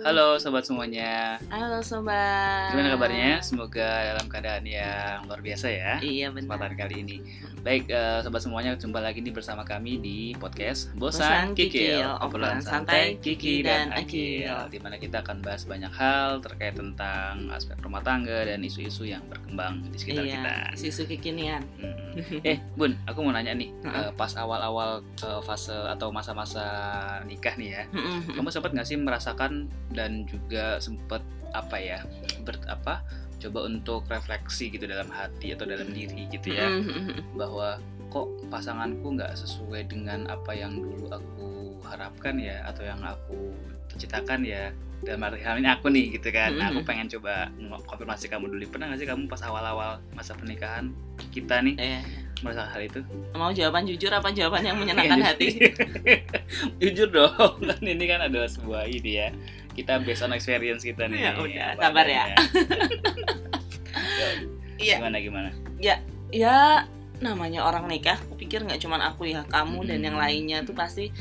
Halo sobat semuanya. Halo sobat. Gimana kabarnya? Semoga dalam keadaan yang luar biasa ya. Iya benar. Kesempatan kali ini. Baik, uh, sobat semuanya, jumpa lagi nih bersama kami di podcast Bosan, Bosan Kikil, Kikil, obrolan santai Kiki dan dan Akil, di mana kita akan bahas banyak hal terkait tentang aspek rumah tangga dan isu-isu yang berkembang di sekitar kita. Iya, susu kekinian. Hmm. Eh, Bun, aku mau nanya nih, uh, pas awal-awal uh, fase atau masa-masa nikah nih ya, kamu sempat nggak sih merasakan dan juga sempat apa ya ber, apa coba untuk refleksi gitu dalam hati atau dalam diri gitu ya. Mm-mm. bahwa kok pasanganku nggak sesuai dengan apa yang dulu aku harapkan ya atau yang aku citakan ya. Dalam arti hal ini aku nih gitu kan. Nah, aku pengen coba konfirmasi kamu dulu. Pernah nggak sih kamu pas awal-awal masa pernikahan kita nih Eh, merasakan hal itu? Mau jawaban jujur apa jawaban yang menyenangkan hati? jujur dong kan ini kan adalah sebuah ini ya kita based on experience kita nih Ya udah, apa sabar ya. Iya. gimana gimana Ya namanya orang nikah, aku pikir nggak cuma aku ya, kamu dan yang Mm-mm. lainnya tuh pasti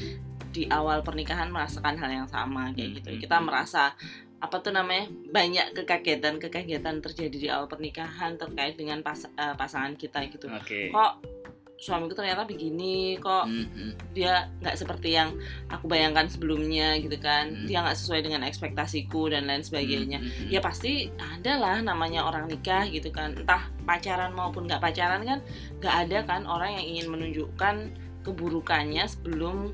di awal pernikahan merasakan hal yang sama kayak gitu. Mm-mm. Kita merasa apa tuh namanya banyak kekagetan kekagetan terjadi di awal pernikahan terkait dengan pas- eh, pasangan kita gitu. oke Kok suamiku ternyata begini, kok Mhm. dia nggak seperti yang aku bayangkan sebelumnya gitu kan Hmm. dia nggak sesuai dengan ekspektasiku dan lain sebagainya Mhm. ya pasti ada lah namanya orang nikah gitu kan entah pacaran maupun nggak pacaran kan nggak ada kan orang yang ingin menunjukkan keburukannya sebelum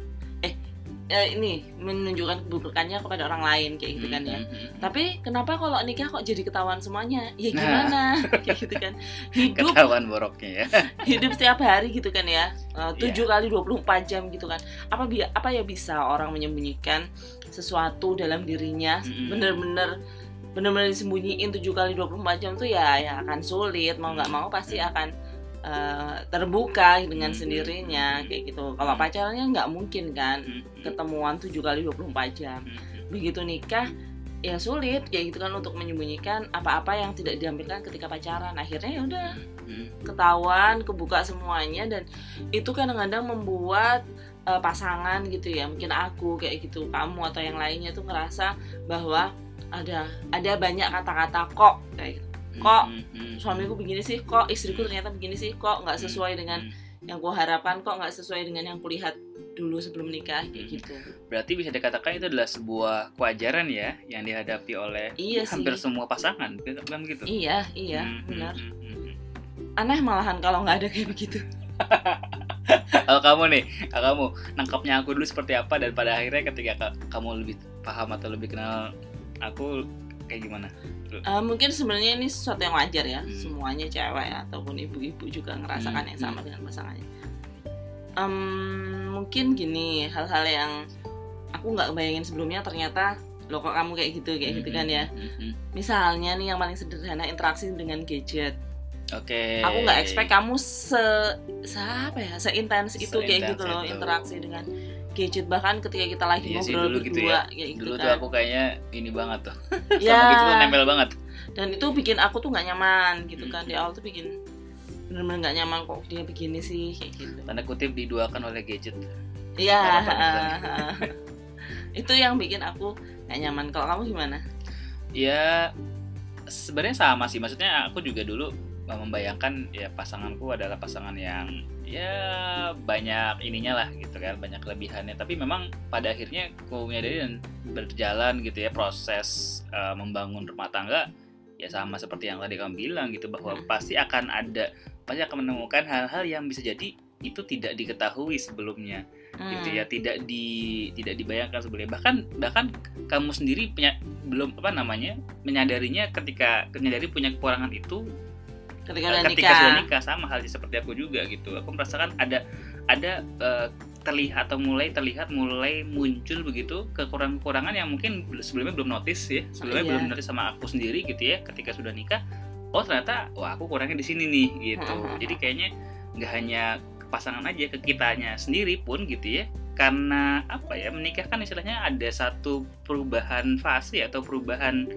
eh, ini menunjukkan keburukannya kepada orang lain kayak gitu kan ya. Mhm. tapi kenapa kalau nikah kok jadi ketahuan semuanya? Ya Nah. gimana? Kayak gitu kan. Hidup. Ketahuan boroknya ya. Hidup setiap hari gitu kan ya. Eh, Iya. tujuh kali 24 jam gitu kan. Apa bi apa ya bisa orang menyembunyikan sesuatu dalam dirinya? Mm-mm. bener-bener bener-bener disembunyiin tujuh kali 24 jam tuh ya ya akan sulit. Mau nggak mau pasti akan eh, terbuka dengan Mm-mm. sendirinya kayak gitu kalau pacarannya nggak mungkin kan Mhm. ketemuan tujuh kali 24 jam Mhm. begitu nikah ya sulit kayak gitu kan untuk menyembunyikan apa-apa yang tidak diambilkan ketika pacaran akhirnya ya udah ketahuan, kebuka semuanya dan itu kadang-kadang membuat eh, pasangan gitu ya, mungkin aku kayak gitu, kamu atau yang lainnya tuh ngerasa bahwa ada ada banyak kata-kata kok kayak gitu. Kok Mhm. suamiku begini sih, kok istriku ternyata begini sih, kok nggak sesuai dengan yang ku harapkan, kok nggak sesuai dengan yang kulihat dulu sebelum nikah kayak Hmm. gitu. berarti bisa dikatakan itu adalah sebuah kewajaran ya yang dihadapi oleh Iya sih. hampir semua pasangan kan gitu Iya, iya, benar. Aneh malahan kalau nggak ada kayak begitu. kalau kamu nih kalau kamu nangkapnya aku dulu seperti apa dan pada akhirnya ketika ka- kamu lebih paham atau lebih kenal aku kayak gimana Eh, mungkin sebenarnya ini sesuatu yang wajar ya. Hmm. semuanya cewek ataupun ibu-ibu juga ngerasakan Hmm, yang sama dengan pasangannya. Em, mungkin gini hal-hal yang aku nggak bayangin sebelumnya ternyata lo kok kamu kayak gitu kayak gitu kan ya? Mhm. misalnya nih yang paling sederhana interaksi dengan gadget. Oke. Aku nggak expect kamu se, se apa ya seintens itu kayak Seintens gitu loh itu. interaksi dengan gadget bahkan ketika kita lagi Iya ngobrol dulu gitu berdua ya. kayak gitu dulu tuh kan. aku kayaknya ini banget tuh. Ya sama gitu tuh nempel banget. Dan itu bikin aku tuh nggak nyaman gitu kan. Hmm. di awal tuh bikin bener-bener nggak nyaman kok dia begini sih kayak gitu. Tanda kutip diduakan oleh gadget. Iya itu yang bikin aku nggak nyaman. Kalau kamu gimana? Ya sebenarnya sama sih. Maksudnya aku juga dulu uh, membayangkan ya pasanganku adalah pasangan yang ya banyak ininya lah gitu kan banyak kelebihannya tapi memang pada akhirnya aku menyadari dan berjalan gitu ya proses uh, membangun rumah tangga ya sama seperti yang tadi kamu bilang gitu bahwa Hmm. pasti akan ada pasti akan menemukan hal-hal yang bisa jadi itu tidak diketahui sebelumnya gitu Hmm. ya tidak di tidak dibayangkan sebelumnya bahkan bahkan kamu sendiri punya belum apa namanya menyadarinya ketika menyadari punya kekurangan itu ketika eh, udah ketika nikah. sudah nikah sama halnya seperti aku juga gitu. Aku merasakan ada ada eh, terlihat atau mulai terlihat mulai muncul begitu kekurangan-kekurangan yang mungkin sebelumnya belum notice ya. Sebelumnya iya. belum notice sama aku sendiri gitu ya ketika sudah nikah oh ternyata wah aku kurangnya di sini nih gitu. Jadi kayaknya nggak hanya ke pasangan aja ke kitanya sendiri pun gitu ya. Karena apa ya menikah kan istilahnya ada satu perubahan fase atau perubahan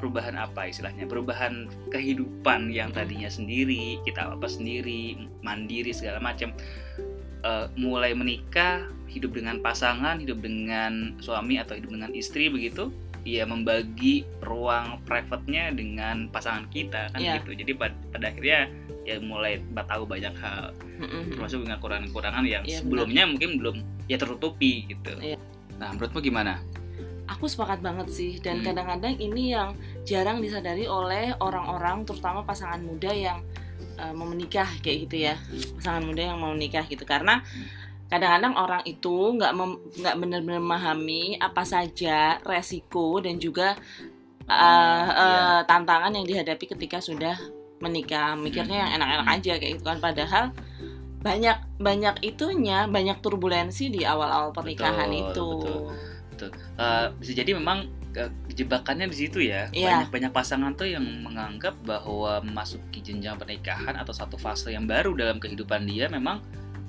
perubahan apa istilahnya perubahan kehidupan yang tadinya sendiri kita apa sendiri mandiri segala macam eh, mulai menikah hidup dengan pasangan hidup dengan suami atau hidup dengan istri begitu ya membagi ruang private-nya dengan pasangan kita kan Iya. gitu jadi pada, pada akhirnya ya mulai tahu banyak hal Mm-mm. termasuk dengan kekurangan-kekurangan yang benar. sebelumnya mungkin belum ya tertutupi gitu Iya. nah menurutmu gimana Aku sepakat banget sih dan Hmm. kadang-kadang ini yang jarang disadari oleh orang-orang terutama pasangan muda yang uh, mau menikah kayak gitu ya. Pasangan muda yang mau menikah gitu. Karena kadang-kadang orang itu nggak nggak benar-benar memahami apa saja resiko dan juga uh, uh, tantangan yang dihadapi ketika sudah menikah. Mikirnya yang enak-enak Hmm. aja kayak gitu kan. Padahal banyak banyak itunya banyak turbulensi di awal-awal pernikahan Betul, itu. betul. Eh, bisa jadi memang jebakannya di situ ya. Iya. banyak banyak pasangan tuh yang menganggap bahwa memasuki jenjang pernikahan atau satu fase yang baru dalam kehidupan dia memang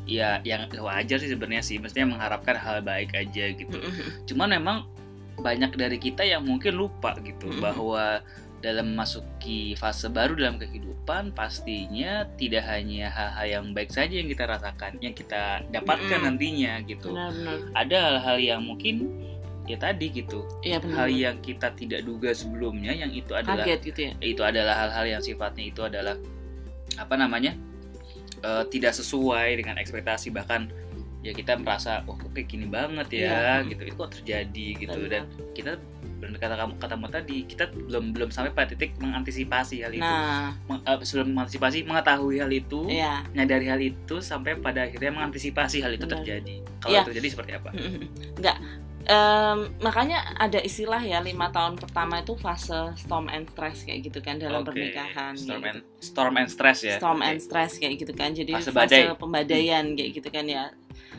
ya yang wajar sih sebenarnya sih. Mestinya mengharapkan hal baik aja gitu. Mm-mm. cuman memang banyak dari kita yang mungkin lupa gitu bahwa dalam memasuki fase baru dalam kehidupan pastinya tidak hanya hal-hal yang baik saja yang kita rasakan yang kita dapatkan nantinya gitu. Ada hal-hal yang mungkin ya tadi gitu Iya benar. hal yang kita tidak duga sebelumnya yang itu adalah kaget gitu ya. itu adalah hal-hal yang sifatnya itu adalah apa namanya eh, tidak sesuai dengan ekspektasi bahkan ya kita merasa wah kok kayak gini banget ya Iya. gitu itu kok terjadi gitu Benar. dan kita benar kata kamu katamu tadi kita belum belum sampai pada titik mengantisipasi hal itu Nah, Meng- eh, sebelum mengantisipasi mengetahui hal itu iya. menyadari hal itu sampai pada akhirnya mengantisipasi hal itu Benar. terjadi kalau Iya. terjadi seperti apa Enggak. Em, makanya ada istilah ya lima tahun pertama itu fase storm and stress kayak gitu kan dalam Oke, pernikahan. storm and storm and stress gitu. ya Storm Oke. and stress kayak gitu kan. Jadi Fase fase, badai. pembadaian kayak gitu kan ya.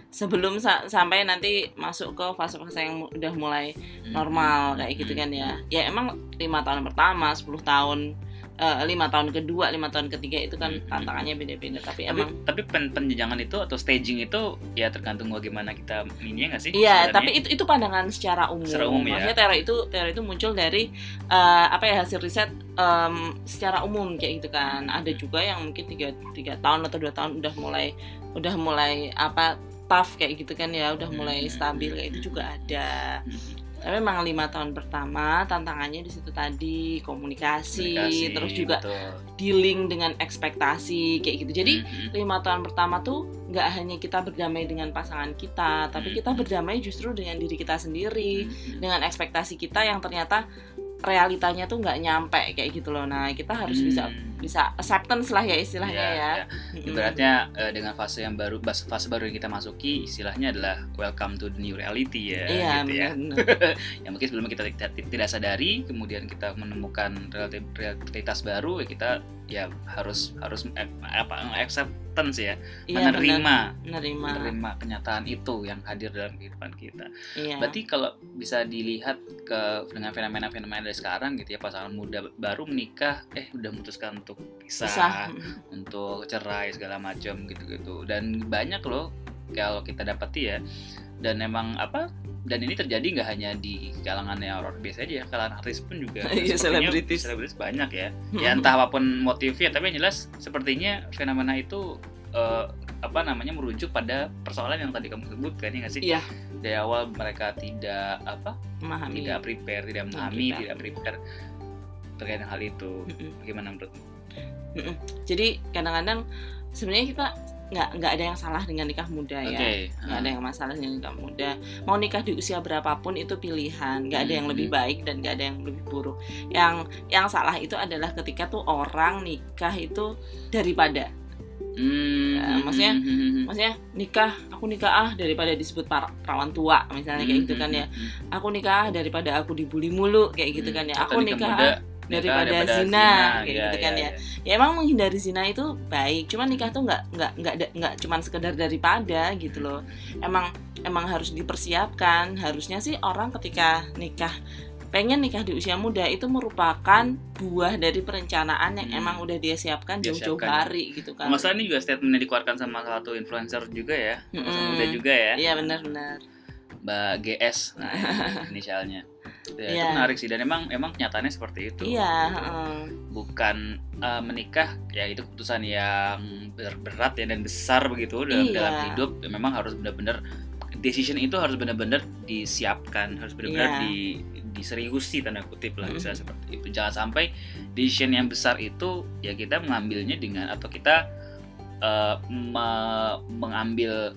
Sebelum sa- sampai nanti masuk ke fase-fase yang udah mulai Hmm. normal kayak gitu Hmm. kan ya. Ya emang lima tahun pertama, 10 tahun, eh, lima tahun kedua, lima tahun ketiga itu kan Hmm. tantangannya beda-beda. Tapi tapi emang tapi pen, penjenjangan itu atau staging itu ya tergantung bagaimana kita ini nggak sih Iya, sebenarnya? tapi itu itu pandangan secara umum. Secara umum ya. Maksudnya teori itu teori itu muncul dari eh, apa ya hasil riset em, secara umum kayak gitu kan. Ada juga yang mungkin tiga tiga tahun atau dua tahun udah mulai udah mulai apa tough kayak gitu kan ya, udah mulai Hmm. stabil kayak itu juga ada. Tapi memang lima tahun pertama tantangannya di situ tadi komunikasi, Komunikasi, terus juga betul. dealing dengan ekspektasi kayak gitu. Jadi Mhm. lima tahun pertama tuh nggak hanya kita berdamai dengan pasangan kita, tapi Hmm. kita berdamai justru dengan diri kita sendiri, Mhm. dengan ekspektasi kita yang ternyata realitanya tuh nggak nyampe kayak gitu loh. Nah kita harus bisa Hmm. Bisa acceptance lah ya istilahnya Ya, ya. ya. Ibaratnya eh, dengan fase yang baru fase baru yang kita masuki istilahnya adalah welcome to the new reality ya Iya gitu ya yang mungkin sebelumnya kita tidak, sadari kemudian kita menemukan realitas baru ya kita ya harus harus eh, apa acceptance ya Iya benar. menerima Menerima. menerima kenyataan itu yang hadir dalam kehidupan kita Iya. Berarti kalau bisa dilihat ke dengan fenomena-fenomena dari sekarang gitu ya pasangan muda baru menikah eh udah memutuskan untuk pisah, Susah. untuk cerai segala macam gitu-gitu dan banyak loh kalau kita dapati ya dan emang apa dan ini terjadi nggak hanya di kalangan yang orang biasa aja ya kalangan artis pun juga Iya, selebritis. selebritis banyak ya ya entah apa pun motifnya tapi yang jelas sepertinya fenomena itu eh, apa namanya merujuk pada persoalan yang tadi kamu sebutkan ya nggak sih Iya. dari awal mereka tidak apa memahami. tidak prepare tidak Tidak memahami prepare. tidak prepare terkait dengan hal itu bagaimana menurut Jadi kadang-kadang sebenarnya kita nggak nggak ada yang salah dengan nikah muda ya. nggak ada yang masalah dengan nikah muda. Mau nikah di usia berapapun itu pilihan. Nggak ada yang lebih Hmm. baik dan nggak ada yang lebih buruk. Yang yang salah itu adalah ketika tuh orang nikah itu daripada. Hmm, Ya, maksudnya- maksudnya nikah aku nikah ah daripada disebut perawan tua misalnya kayak gitu kan ya. aku nikah ah daripada aku dibully mulu kayak gitu kan ya. Hmm. Aku nikah nikah muda, ah daripada zina, kayak Iya, gitu kan iya, ya. iya. ya emang menghindari zina itu baik cuman nikah tuh nggak nggak nggak nggak cuman sekedar daripada gitu loh emang emang harus dipersiapkan harusnya sih orang ketika nikah pengen nikah di usia muda itu merupakan buah dari perencanaan yang Hmm. emang udah dia siapkan jauh-jauh hari gitu kan Kalau nggak salah ini juga statement yang dikeluarkan sama salah satu influencer juga ya Mm-mm. muda juga ya iya benar-benar Mbak GS nah ini inisialnya Ya, Iya. itu menarik sih dan emang emang kenyataannya seperti itu. iya heeh. Bukan eh, menikah ya itu keputusan yang ber- berat ya dan besar begitu dalam Iya. dalam hidup. Memang harus benar-benar decision itu harus benar-benar disiapkan, harus benar-benar Iya. di diseriusi tanda kutip lah Mm. bisa seperti itu. Jangan sampai decision yang besar itu ya kita mengambilnya dengan atau kita eh, me- mengambil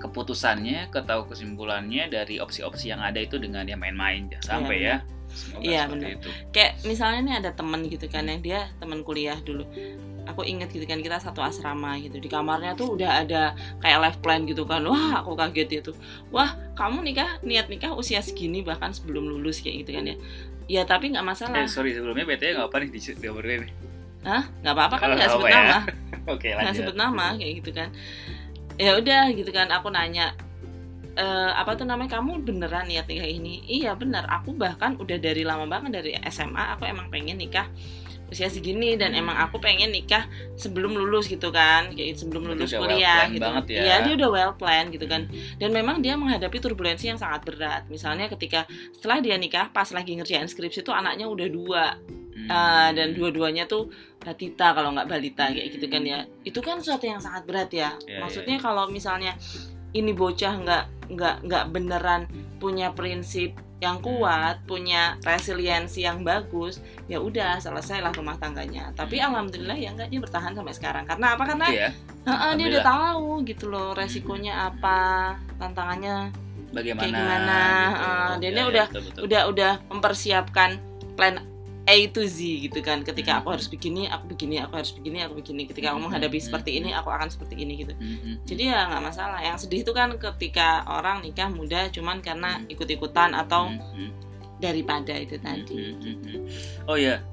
keputusannya atau kesimpulannya dari opsi-opsi yang ada itu dengan ya main-main jangan sampai Iya, ya. Semoga Iya, benar. itu. kayak misalnya nih ada temen gitu kan yang dia teman kuliah dulu aku inget gitu kan kita satu asrama gitu di kamarnya tuh udah ada kayak life plan gitu kan wah aku kaget itu wah kamu nikah niat nikah usia segini bahkan sebelum lulus kayak gitu kan ya ya tapi nggak masalah Eh, sorry sebelumnya BTW nggak apa nih di diobrolin nih. Hah? nggak apa-apa kan nggak nggak sebut ya. nama Oke nggak lanjut. sebut nama kayak gitu kan ya udah gitu kan aku nanya "Eh, apa tuh namanya kamu beneran niat nikah ini iya bener aku bahkan udah dari lama banget dari SMA aku emang pengen nikah usia segini dan Hmm. emang aku pengen nikah sebelum lulus gitu kan kayak sebelum Berarti lulus udah well kuliah planned gitu banget ya. iya dia udah well plan gitu kan Hmm. dan memang dia menghadapi turbulensi yang sangat berat misalnya ketika setelah dia nikah pas lagi ngerjain skripsi tuh anaknya udah dua. Uh, dan dua-duanya tuh batita kalau nggak balita kayak gitu kan ya. Itu kan sesuatu yang sangat berat ya. Ya, maksudnya kalau misalnya ini bocah nggak nggak nggak beneran punya prinsip yang kuat punya resiliensi yang bagus ya udah selesailah rumah tangganya. Tapi Hmm. alhamdulillah ya nggak dia bertahan sampai sekarang. Karena apa? Karena Iya. Heeh, dia udah tahu gitu loh resikonya apa tantangannya Bagaimana? kayak gimana, gitu. uh, Ya, dia ya, udah- betul, betul. udah udah mempersiapkan plan A to Z gitu kan. Ketika aku Hmm. harus begini aku begini aku harus begini aku begini. Ketika aku Hmm, menghadapi seperti ini aku akan seperti ini gitu. Hmm, jadi ya nggak masalah. Yang sedih itu kan ketika orang nikah muda cuman karena ikut-ikutan atau daripada itu tadi. Oh ya,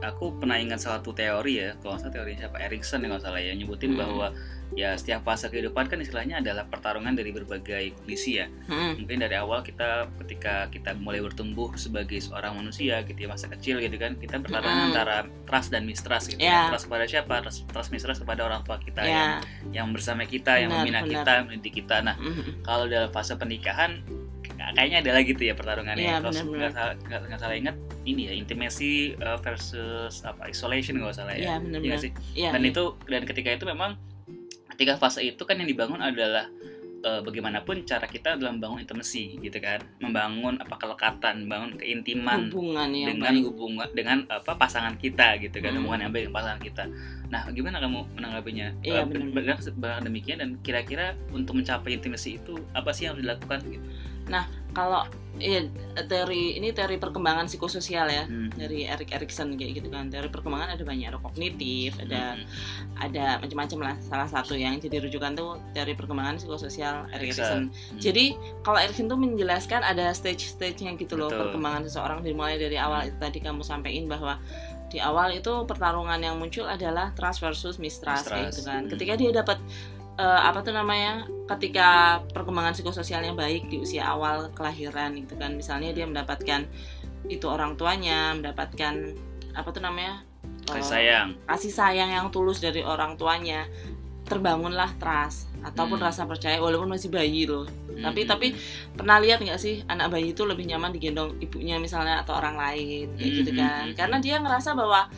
aku pernah ingat satu teori ya, kalau nggak salah teori siapa Erikson yang nggak salah ya, nyebutin Hmm. bahwa ya setiap fase kehidupan kan istilahnya adalah pertarungan dari berbagai kondisi ya. Hmm, Mungkin dari awal kita ketika kita mulai bertumbuh sebagai seorang manusia gitu ya masa kecil gitu kan, kita bertarung Hmm. antara trust dan mistrust gitu Ya. ya. Trust kepada siapa? Trust, trust mistrust kepada orang tua kita ya yang yang bersama kita, yang Benar, membina benar. kita, mendidik kita. Nah, Mhm. kalau dalam fase pernikahan kayaknya adalah gitu ya pertarungannya. Iya, Kalau nggak salah, nggak- salah ingat ini ya intimacy uh, versus apa isolation nggak salah ya. Iya, Iya benar-benar. nggak sih? Iya, Dan iya. itu dan ketika itu memang ketika fase itu kan yang dibangun adalah uh, bagaimanapun cara kita dalam membangun intimacy gitu kan, membangun apa kelekatan, membangun keintiman hubungan yang dengan baik. hubungan dengan apa pasangan kita gitu kan Hmm. hubungan yang baik dengan pasangan kita. Nah, gimana kamu menanggapinya? Iya, Eh, benar. demikian dan kira-kira untuk mencapai intimasi itu apa sih yang harus dilakukan gitu? Kalau iya teori ini teori perkembangan psikososial ya Hmm. dari Erik Erikson kayak gitu kan teori perkembangan ada banyak ada kognitif ada Hmm. ada macam-macam lah salah satu yang jadi rujukan tuh teori perkembangan psikososial Erik Erikson. Erikson jadi kalau Erikson tuh menjelaskan ada stage-stage-nya gitu loh Betul. perkembangan seseorang dimulai dari awal itu tadi kamu sampaikan bahwa di awal itu pertarungan yang muncul adalah trust versus mistrust kayak Mistrust. gitu kan Hmm. ketika dia dapat eh, apa tuh namanya ketika perkembangan psikososialnya baik di usia awal kelahiran gitu kan misalnya dia mendapatkan itu orang tuanya mendapatkan apa tuh namanya Kasih eh, sayang. kasih sayang yang tulus dari orang tuanya terbangunlah trust ataupun Hmm. rasa percaya walaupun masih bayi loh tapi Hmm. tapi pernah lihat nggak sih anak bayi itu lebih nyaman digendong ibunya misalnya atau orang lain kayak gitu Hmm, kan hmm, karena dia ngerasa bahwa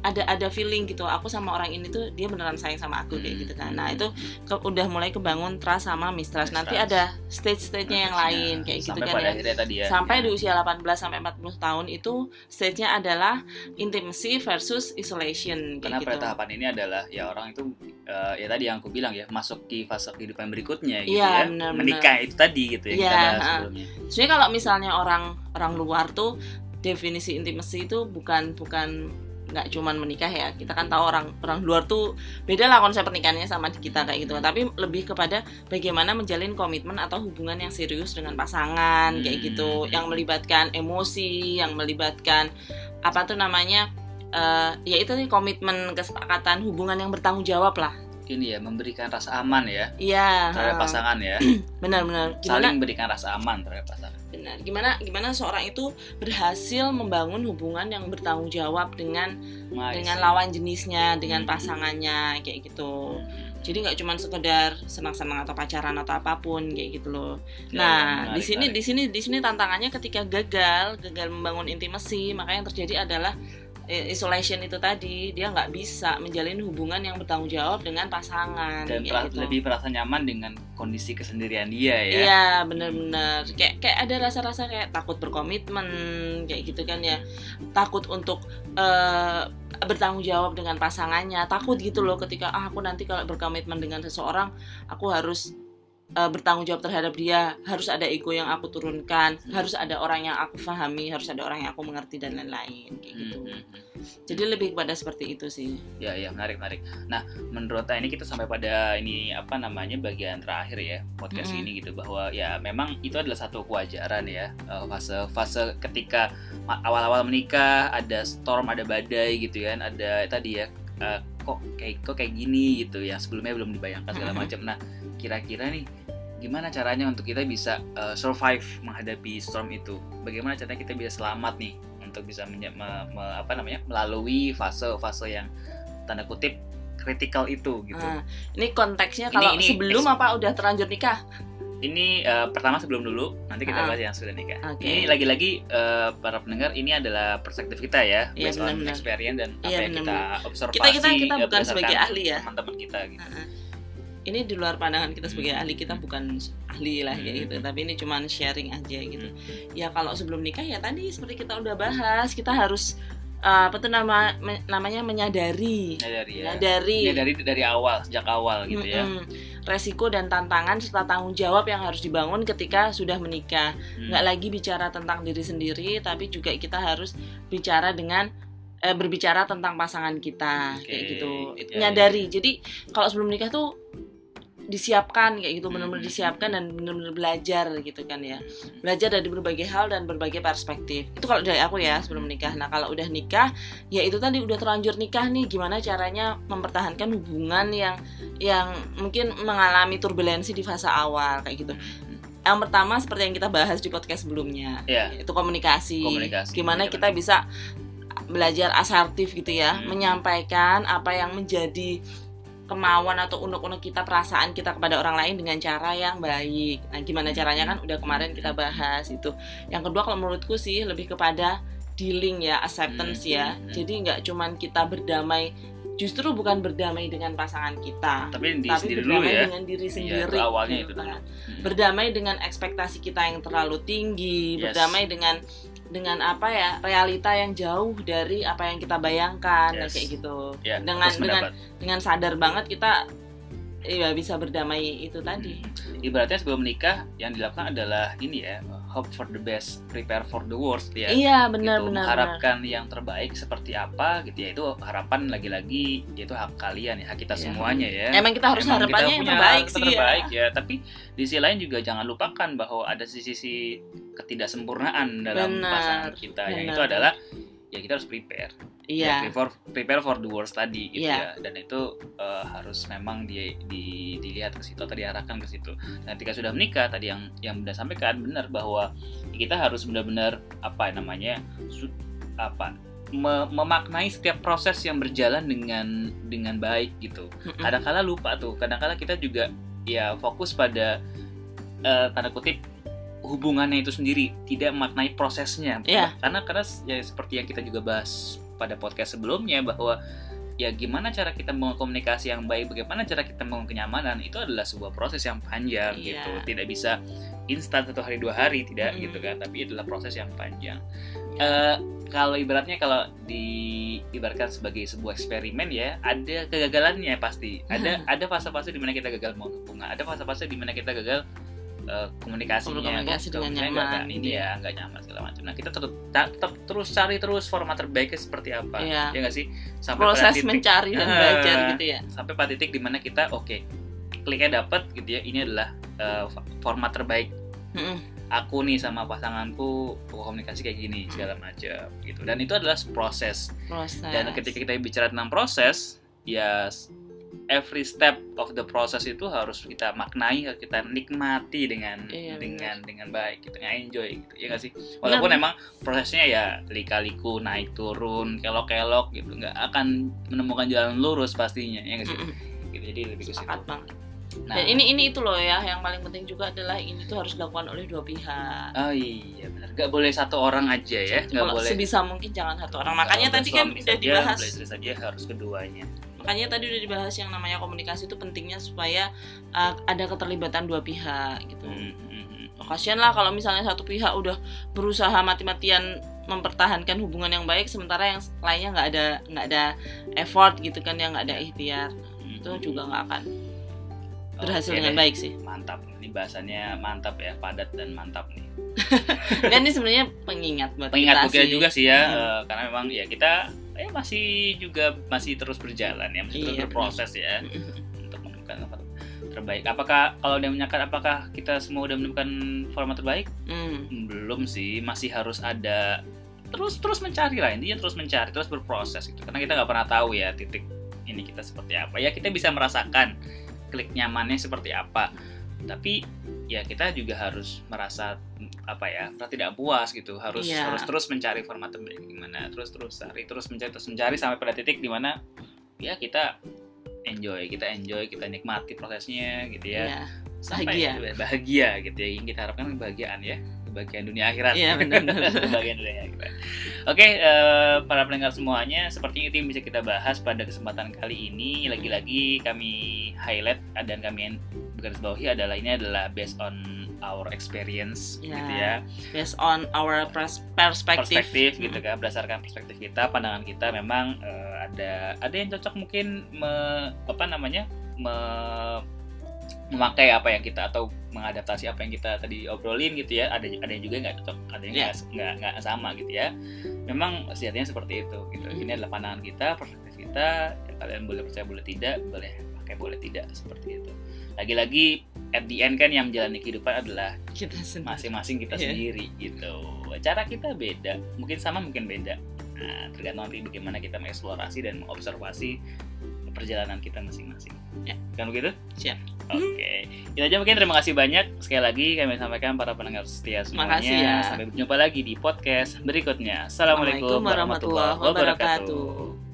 ada ada feeling gitu aku sama orang ini tuh dia beneran sayang sama aku kayak gitu kan nah hmm, itu ke- udah mulai kebangun trust sama mistrust nanti ada stage-stage-nya yang lain kayak gitu sampai kan pada ya tadi ya. sampai ya. di usia 18 sampai 40 tahun itu stage-nya adalah intimacy versus isolation kayak karena pada gitu. tahapan ini adalah ya orang itu eh, ya tadi yang aku bilang ya masuk di fase kehidupan berikutnya gitu Iya, ya benar-benar. menikah itu tadi gitu ya Iya, kita ha. sebelumnya Sebenarnya kalau misalnya orang orang luar tuh definisi intimacy itu bukan bukan nggak cuman menikah ya. Kita kan tahu orang orang luar tuh beda lah konsep pernikahannya sama kita kayak gitu. Tapi lebih kepada bagaimana menjalin komitmen atau hubungan yang serius dengan pasangan kayak Hmm. gitu. Yang melibatkan emosi yang melibatkan apa tuh namanya eh ya itu nih komitmen kesepakatan hubungan yang bertanggung jawab lah ini ya memberikan rasa aman ya iya terhadap ha. pasangan ya benar-benar gimana saling memberikan rasa aman terhadap pasangan benar gimana gimana seorang itu berhasil membangun hubungan yang bertanggung jawab dengan Nice. dengan lawan jenisnya dengan pasangannya kayak gitu Hmm. jadi nggak cuma sekedar senang-senang atau pacaran atau apa pun kayak gitu loh Ya, nah menarik, di sini menarik. di sini di sini tantangannya ketika gagal gagal membangun intimasi maka yang terjadi adalah isolation itu tadi dia nggak bisa menjalin hubungan yang bertanggung jawab dengan pasangan dan pera- gitu. lebih merasa nyaman dengan kondisi kesendirian dia ya. Iya bener-bener kayak kayak ada rasa-rasa kayak takut berkomitmen kayak gitu kan ya. Takut untuk eh, bertanggung jawab dengan pasangannya. Takut gitu loh ketika ah aku nanti kalau berkomitmen dengan seseorang aku harus eh, bertanggung jawab terhadap dia harus ada ego yang aku turunkan harus ada orang yang aku pahami harus ada orang yang aku mengerti dan lain-lain kayak Hmm, gitu hmm, hmm. jadi lebih kepada seperti itu sih Ya, ya, menarik, menarik. Nah, menurut Teh, ini kita sampai pada ini apa namanya bagian terakhir ya podcast Mm-mm. ini gitu bahwa ya memang itu adalah satu kewajaran ya eh, fase fase ketika awal-awal menikah ada storm, ada badai gitu kan, ada tadi ya eh, kok kayak kok kayak gini gitu yang sebelumnya belum dibayangkan segala Mm-mm. macam. Nah, kira-kira nih gimana caranya untuk kita bisa eh, survive menghadapi storm itu? Bagaimana caranya kita bisa selamat nih untuk bisa menye- me- me- apa namanya melalui fase-fase yang tanda kutip kritikal itu gitu. Nah, ini konteksnya Ini- kalau ini sebelum eks- apa udah terlanjur nikah Ini eh, pertama sebelum dulu, nanti kita Ah. bahas yang sudah nikah. Oke. Ini lagi-lagi eh, para pendengar ini adalah perspektif kita ya, Iya, based on experience dan apa Iya, yang kita observasi. Kita- kita- kita bukan sebagai ahli ya. Teman-teman kita gitu. Heeh. Ini di luar pandangan kita sebagai Hmm. ahli kita bukan ahli lah Hmm. gitu tapi ini cuman sharing aja gitu Hmm. ya kalau sebelum nikah ya tadi seperti kita udah bahas kita harus uh, apa tuh nama me- namanya menyadari Menyadari ya. menyadari Ini dari dari awal, sejak awal gitu ya. Mm-mm. resiko dan tantangan serta tanggung jawab yang harus dibangun ketika sudah menikah Hmm. nggak lagi bicara tentang diri sendiri tapi juga kita harus bicara dengan eh, berbicara tentang pasangan kita Oke, kayak gitu ya, nyadari jadi kalau sebelum nikah tuh disiapkan kayak gitu benar-benar Hmm. disiapkan dan benar-benar belajar gitu kan ya belajar dari berbagai hal dan berbagai perspektif itu kalau dari aku ya sebelum nikah nah kalau udah nikah ya itu tadi udah terlanjur nikah nih gimana caranya mempertahankan hubungan yang yang mungkin mengalami turbulensi di fase awal kayak gitu Hmm. yang pertama seperti yang kita bahas di podcast sebelumnya Ya. itu komunikasi, Komunikasi. gimana kita bisa belajar asertif gitu ya Hmm. menyampaikan apa yang menjadi kemauan atau unek-unek kita perasaan kita kepada orang lain dengan cara yang baik nah gimana caranya kan udah kemarin kita bahas itu yang kedua kalau menurutku sih lebih kepada dealing ya acceptance Hmm. ya Hmm. jadi nggak cuman kita berdamai justru bukan berdamai dengan pasangan kita Tapi di tapi sendiri dulu berdamai ya. dengan diri Iya, sendiri itu awalnya gitu itu kan dulu. Hmm. berdamai dengan ekspektasi kita yang terlalu tinggi, Yes. berdamai dengan dengan apa ya realita yang jauh dari apa yang kita bayangkan Yes. kayak gitu. Ya, dengan dengan dengan sadar banget kita ya bisa berdamai itu tadi. Hmm. Ibaratnya sebelum menikah yang dilakukan adalah ini ya, hope for the best, prepare for the worst ya. Iya benar gitu, benar. mengharapkan yang terbaik seperti apa gitu ya itu harapan lagi-lagi itu hak kalian ya hak kita Iya. semuanya ya Emang kita harus Emang harapannya kita yang punya terbaik sih terbaik ya. ya tapi di sisi lain juga jangan lupakan bahwa ada sisi-sisi ketidaksempurnaan dalam Benar, pasangan kita yang benar. itu adalah ya kita harus prepare Iya. ya, prepare prepare for the worst tadi gitu Iya. ya. Dan itu eh, harus memang di, di- dilihat ke situ atau diarahkan ke situ. Dan ketika sudah menikah tadi yang yang sudah sampaikan benar bahwa kita harus benar-benar apa namanya su- apa me- memaknai setiap proses yang berjalan dengan dengan baik gitu. Kadang-kala lupa tuh. Kadang-kala kita juga ya fokus pada eh, tanda kutip hubungannya itu sendiri. Tidak memaknai prosesnya. Iya. karena karena ya seperti yang kita juga bahas pada podcast sebelumnya bahwa ya gimana cara kita membangun komunikasi yang baik bagaimana cara kita membangun kenyamanan itu adalah sebuah proses yang panjang Iya. gitu tidak bisa instan satu hari dua hari tidak Mm. gitu kan tapi adalah proses yang panjang Iya. Eh, kalau ibaratnya kalau diibaratkan sebagai sebuah eksperimen ya ada kegagalannya pasti ada ada fase-fase di mana kita gagal mau ada fase-fase di mana kita gagal eh, komunikasinya Berkomunikasi Kok dengan nyaman, ini ya nggak nyaman segala macam nah kita tetap tetap terus cari terus format terbaiknya seperti apa Iya. ya nggak sih sampai Proses titik mencari dan Ah. belajar gitu ya. sampai pada titik di mana kita oke kliknya dapat gitu ya ini adalah eh, format terbaik Mm-mm. aku nih sama pasanganku komunikasi kayak gini segala macam gitu dan itu adalah proses Proses. dan ketika kita bicara tentang proses ya every step of the process itu harus kita maknai kita nikmati dengan Iya, dengan dengan baik kita nggak enjoy gitu ya nggak sih? Walaupun emang prosesnya ya lika-liku naik turun kelok-kelok gitu nggak akan menemukan jalan lurus pastinya ya nggak sih? Gitu, jadi lebih ke situ. Nah Dan ini ini itu loh ya yang paling penting juga adalah ini tuh harus dilakukan oleh dua pihak. oh iya benar nggak boleh satu orang aja ya nggak Kalau boleh sebisa mungkin jangan satu orang. Makanya tadi kan udah dibahas. beristri saja harus keduanya Makanya tadi udah dibahas yang namanya komunikasi itu pentingnya supaya uh, ada keterlibatan dua pihak gitu. Hmm, hmm, hmm. Kasian lah kalau misalnya satu pihak udah berusaha mati-matian mempertahankan hubungan yang baik sementara yang lainnya nggak ada nggak ada effort gitu kan yang nggak ada ikhtiar Hmm. itu juga nggak akan berhasil dengan deh. baik sih. mantap ini bahasannya mantap ya padat dan mantap nih Dan ini sebenarnya pengingat buat pengingat kita juga sih. juga sih ya Hmm. eh, karena memang ya kita eh masih juga masih terus berjalan ya masih terus Iya, berproses ya Mm-mm. untuk menemukan format terbaik apakah kalau dia menyakat apakah kita semua udah menemukan format terbaik Hmm. belum sih masih harus ada terus terus mencari lah intinya terus mencari terus berproses gitu karena kita nggak pernah tahu ya titik ini kita seperti apa ya kita bisa merasakan klik nyamannya seperti apa tapi ya kita juga harus merasa apa ya merasa tidak puas gitu harus Iya. harus terus mencari format gimana terus terus cari terus mencari terus mencari sampai pada titik di mana ya kita enjoy kita enjoy kita nikmati prosesnya gitu ya Iya. sampai Bahagia. bahagia gitu ya yang kita harapkan kebahagiaan ya kebahagiaan dunia akhirat Iya, benar-benar. kebahagiaan dunia akhirat oke eh, para pendengar semuanya sepertinya itu yang bisa kita bahas pada kesempatan kali ini lagi-lagi kami highlight dan kami garis bawahi adalah ini adalah based on our experience Ya, gitu ya Based on our pers- perspective. perspektif gitu Mm. kan berdasarkan perspektif kita pandangan kita memang eh, ada ada yang cocok mungkin me- apa namanya me- memakai apa yang kita atau mengadaptasi apa yang kita tadi obrolin gitu ya ada ada yang juga nggak cocok ada yang Iya. nggak nggak sama gitu ya memang sejatinya seperti itu gitu Mm. ini adalah pandangan kita perspektif kita ya, kalian boleh percaya boleh tidak boleh pakai boleh tidak seperti itu lagi-lagi at the end kan yang menjalani kehidupan adalah Kita sendiri. masing-masing kita Iya. sendiri gitu. Cara kita beda, mungkin sama mungkin beda. Nah, tergantung nanti bagaimana kita mengeksplorasi dan mengobservasi perjalanan kita masing-masing. Ya. Kan begitu? Siap. Oke. Itu aja mungkin terima kasih banyak sekali lagi kami sampaikan para pendengar setia semuanya. Makasih ya. Sampai berjumpa lagi di podcast berikutnya. Assalamualaikum warahmatullahi wabarakatuh.